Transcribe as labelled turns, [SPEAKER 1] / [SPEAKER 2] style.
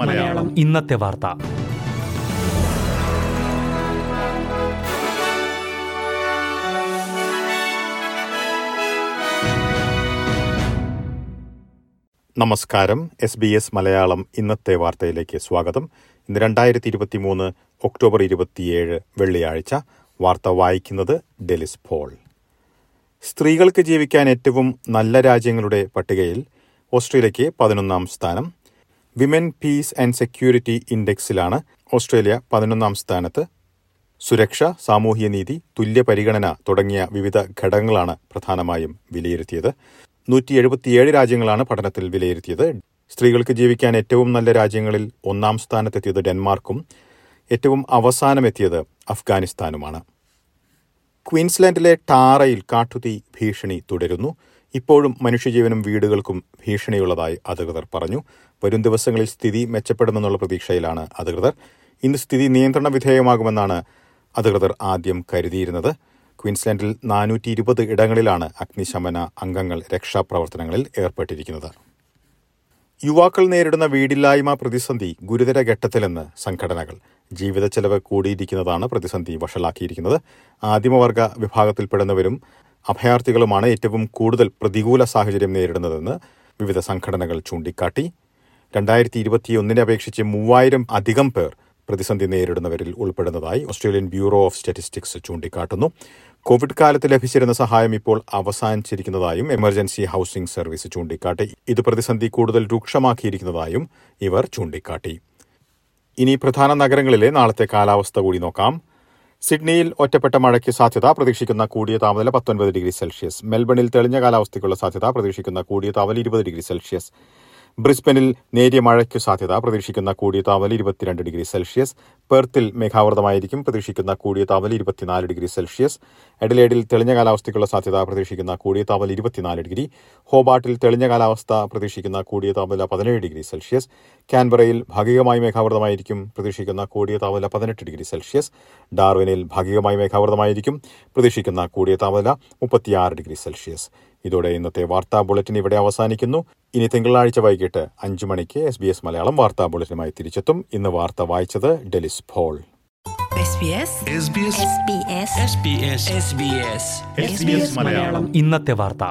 [SPEAKER 1] മലയാളം.
[SPEAKER 2] ഇന്നത്തെ വാർത്ത.
[SPEAKER 1] നമസ്കാരം. എസ് ബി എസ് മലയാളം ഇന്നത്തെ വാർത്തയിലേക്ക് സ്വാഗതം. ഇന്ന് രണ്ടായിരത്തി ഇരുപത്തി മൂന്ന് ഒക്ടോബർ ഇരുപത്തിയേഴ് വെള്ളിയാഴ്ച. വാർത്ത വായിക്കുന്നത് ഡെലിസ് പോൾ. സ്ത്രീകൾക്ക് ജീവിക്കാൻ ഏറ്റവും നല്ല രാജ്യങ്ങളുടെ പട്ടികയിൽ ഓസ്ട്രേലിയയ്ക്ക് പതിനൊന്നാം സ്ഥാനം. വിമൻ പീസ് ആൻഡ് സെക്യൂരിറ്റി ഇൻഡെക്സിലാണ് ഓസ്ട്രേലിയ പതിനൊന്നാം സ്ഥാനത്ത്. സുരക്ഷ സാമൂഹ്യ നീതി തുല്യ പരിഗണന തുടങ്ങിയ വിവിധ ഘടകങ്ങളാണ് പ്രധാനമായും വിലയിരുത്തിയത്. നൂറ്റി എഴുപത്തിയേഴ് രാജ്യങ്ങളാണ് പഠനത്തിൽ വിലയിരുത്തിയത്. സ്ത്രീകൾക്ക് ജീവിക്കാൻ ഏറ്റവും നല്ല രാജ്യങ്ങളിൽ ഒന്നാം സ്ഥാനത്തെത്തിയത് ഡെൻമാർക്കും. ഏറ്റവും അവസാനമെത്തിയത് അഫ്ഗാനിസ്ഥാനുമാണ്. ക്വീൻസ്ലാൻഡിലെ ടാറയിൽ കാട്ടുതീ ഭീഷണി തുടരുന്നു. ഇപ്പോഴും മനുഷ്യജീവനും വീടുകൾക്കും ഭീഷണിയുള്ളതായി അധികൃതർ പറഞ്ഞു. വരും ദിവസങ്ങളിൽ സ്ഥിതി മെച്ചപ്പെടുമെന്നുള്ള പ്രതീക്ഷയിലാണ് അധികൃതർ. ഇന്ന് സ്ഥിതി നിയന്ത്രണ വിധേയമാകുമെന്നാണ് അധികൃതർ ആദ്യം കരുതിയിരുന്നത്. ക്വീൻസ്ലാൻഡിൽ നാനൂറ്റി ഇരുപത് ഇടങ്ങളിലാണ് അഗ്നിശമന അംഗങ്ങൾ രക്ഷാപ്രവർത്തനങ്ങളിൽ ഏർപ്പെട്ടിരിക്കുന്നത്. യുവാക്കൾ നേരിടുന്ന വീടില്ലായ്മ പ്രതിസന്ധി ഗുരുതര ഘട്ടത്തിലെന്ന് സംഘടനകൾ. ജീവിത ചെലവ് കൂടിയിരിക്കുന്നതാണ് പ്രതിസന്ധി വഷളാക്കിയിരിക്കുന്നത്. ആദിമവർഗ വിഭാഗത്തിൽപ്പെടുന്നവരും അഭയാർത്ഥികളുമാണ് ഏറ്റവും കൂടുതൽ പ്രതികൂല സാഹചര്യം നേരിടുന്നതെന്ന് വിവിധ സംഘടനകൾ ചൂണ്ടിക്കാട്ടി. രണ്ടായിരത്തി ഇരുപത്തിയൊന്നിനെ അപേക്ഷിച്ച് മൂവായിരം അധികം പേർ പ്രതിസന്ധി നേരിടുന്നവരിൽ ഉൾപ്പെടുന്നതായി ഓസ്ട്രേലിയൻ ബ്യൂറോ ഓഫ് സ്റ്റാറ്റിസ്റ്റിക്സ് ചൂണ്ടിക്കാട്ടുന്നു. കോവിഡ് കാലത്ത് ലഭിച്ചിരുന്ന സഹായം ഇപ്പോൾ അവസാനിച്ചിരിക്കുന്നതായും എമർജൻസി ഹൌസിംഗ് സർവീസ് ചൂണ്ടിക്കാട്ടി. ഇത് പ്രതിസന്ധി കൂടുതൽ രൂക്ഷമാക്കിയിരിക്കുന്നതായും ഇവർ ചൂണ്ടിക്കാട്ടി. ഇനി പ്രധാന നഗരങ്ങളിലെ നാളത്തെ കാലാവസ്ഥ കൂടി നോക്കാം. സിഡ്നിയിൽ ഒറ്റപ്പെട്ട മഴയ്ക്ക് സാധ്യത പ്രതീക്ഷിക്കുന്ന കൂടിയ താപനില പത്തൊൻപത് ഡിഗ്രി സെൽഷ്യസ്. മെൽബണിൽ തെളിഞ്ഞ കാലാവസ്ഥയ്ക്കുള്ള സാധ്യത പ്രതീക്ഷിക്കുന്ന കൂടിയ താപനില ഇരുപത് ഡിഗ്രി സെൽഷ്യസ്. ബ്രിസ്ബനിൽ നേരിയ മഴയ്ക്കു സാധ്യത. പ്രതീക്ഷിക്കുന്ന കൂടിയ താപനില ഇരുപത്തിരണ്ട് ഡിഗ്രി സെൽഷ്യസ്. പെർത്തിൽ മേഘാവൃതമായിരിക്കും. പ്രതീക്ഷിക്കുന്ന കൂടിയ താപനില ഇരുപത്തിനാല് ഡിഗ്രി സെൽഷ്യസ്. എഡലേഡിൽ തെളിഞ്ഞ കാലാവസ്ഥയ്ക്കുള്ള സാധ്യത പ്രതീക്ഷിക്കുന്ന കൂടിയ താപനില ഇരുപത്തിനാല് ഡിഗ്രി. ഹോബാട്ടിൽ തെളിഞ്ഞ കാലാവസ്ഥ പ്രതീക്ഷിക്കുന്ന കൂടിയ താപനില പതിനേഴ് ഡിഗ്രി സെൽഷ്യസ്. കാൻബറയിൽ ഭാഗികമായി മേഘാവൃതമായിരിക്കും. പ്രതീക്ഷിക്കുന്ന കൂടിയ താപനില പതിനെട്ട് ഡിഗ്രി സെൽഷ്യസ്. ഡാർവിനിൽ ഭാഗികമായി മേഘാവൃതമായിരിക്കും. പ്രതീക്ഷിക്കുന്ന കൂടിയ താപനില മുപ്പത്തിയാറ് ഡിഗ്രി സെൽഷ്യസ്. ഇതോടെ ഇന്നത്തെ വാർത്താ ബുള്ളറ്റിൻ ഇവിടെ അവസാനിക്കുന്നു. ഇനി തിങ്കളാഴ്ച വൈകിട്ട് അഞ്ചു മണിക്ക് എസ് ബി എസ് മലയാളം വാർത്താ ബുള്ളറ്റിനുമായി തിരിച്ചെത്തും. ഇന്ന് വാർത്ത വായിച്ചത് ഡെലിസ് ഫോൾ
[SPEAKER 2] ഇന്നത്തെ വാർത്ത.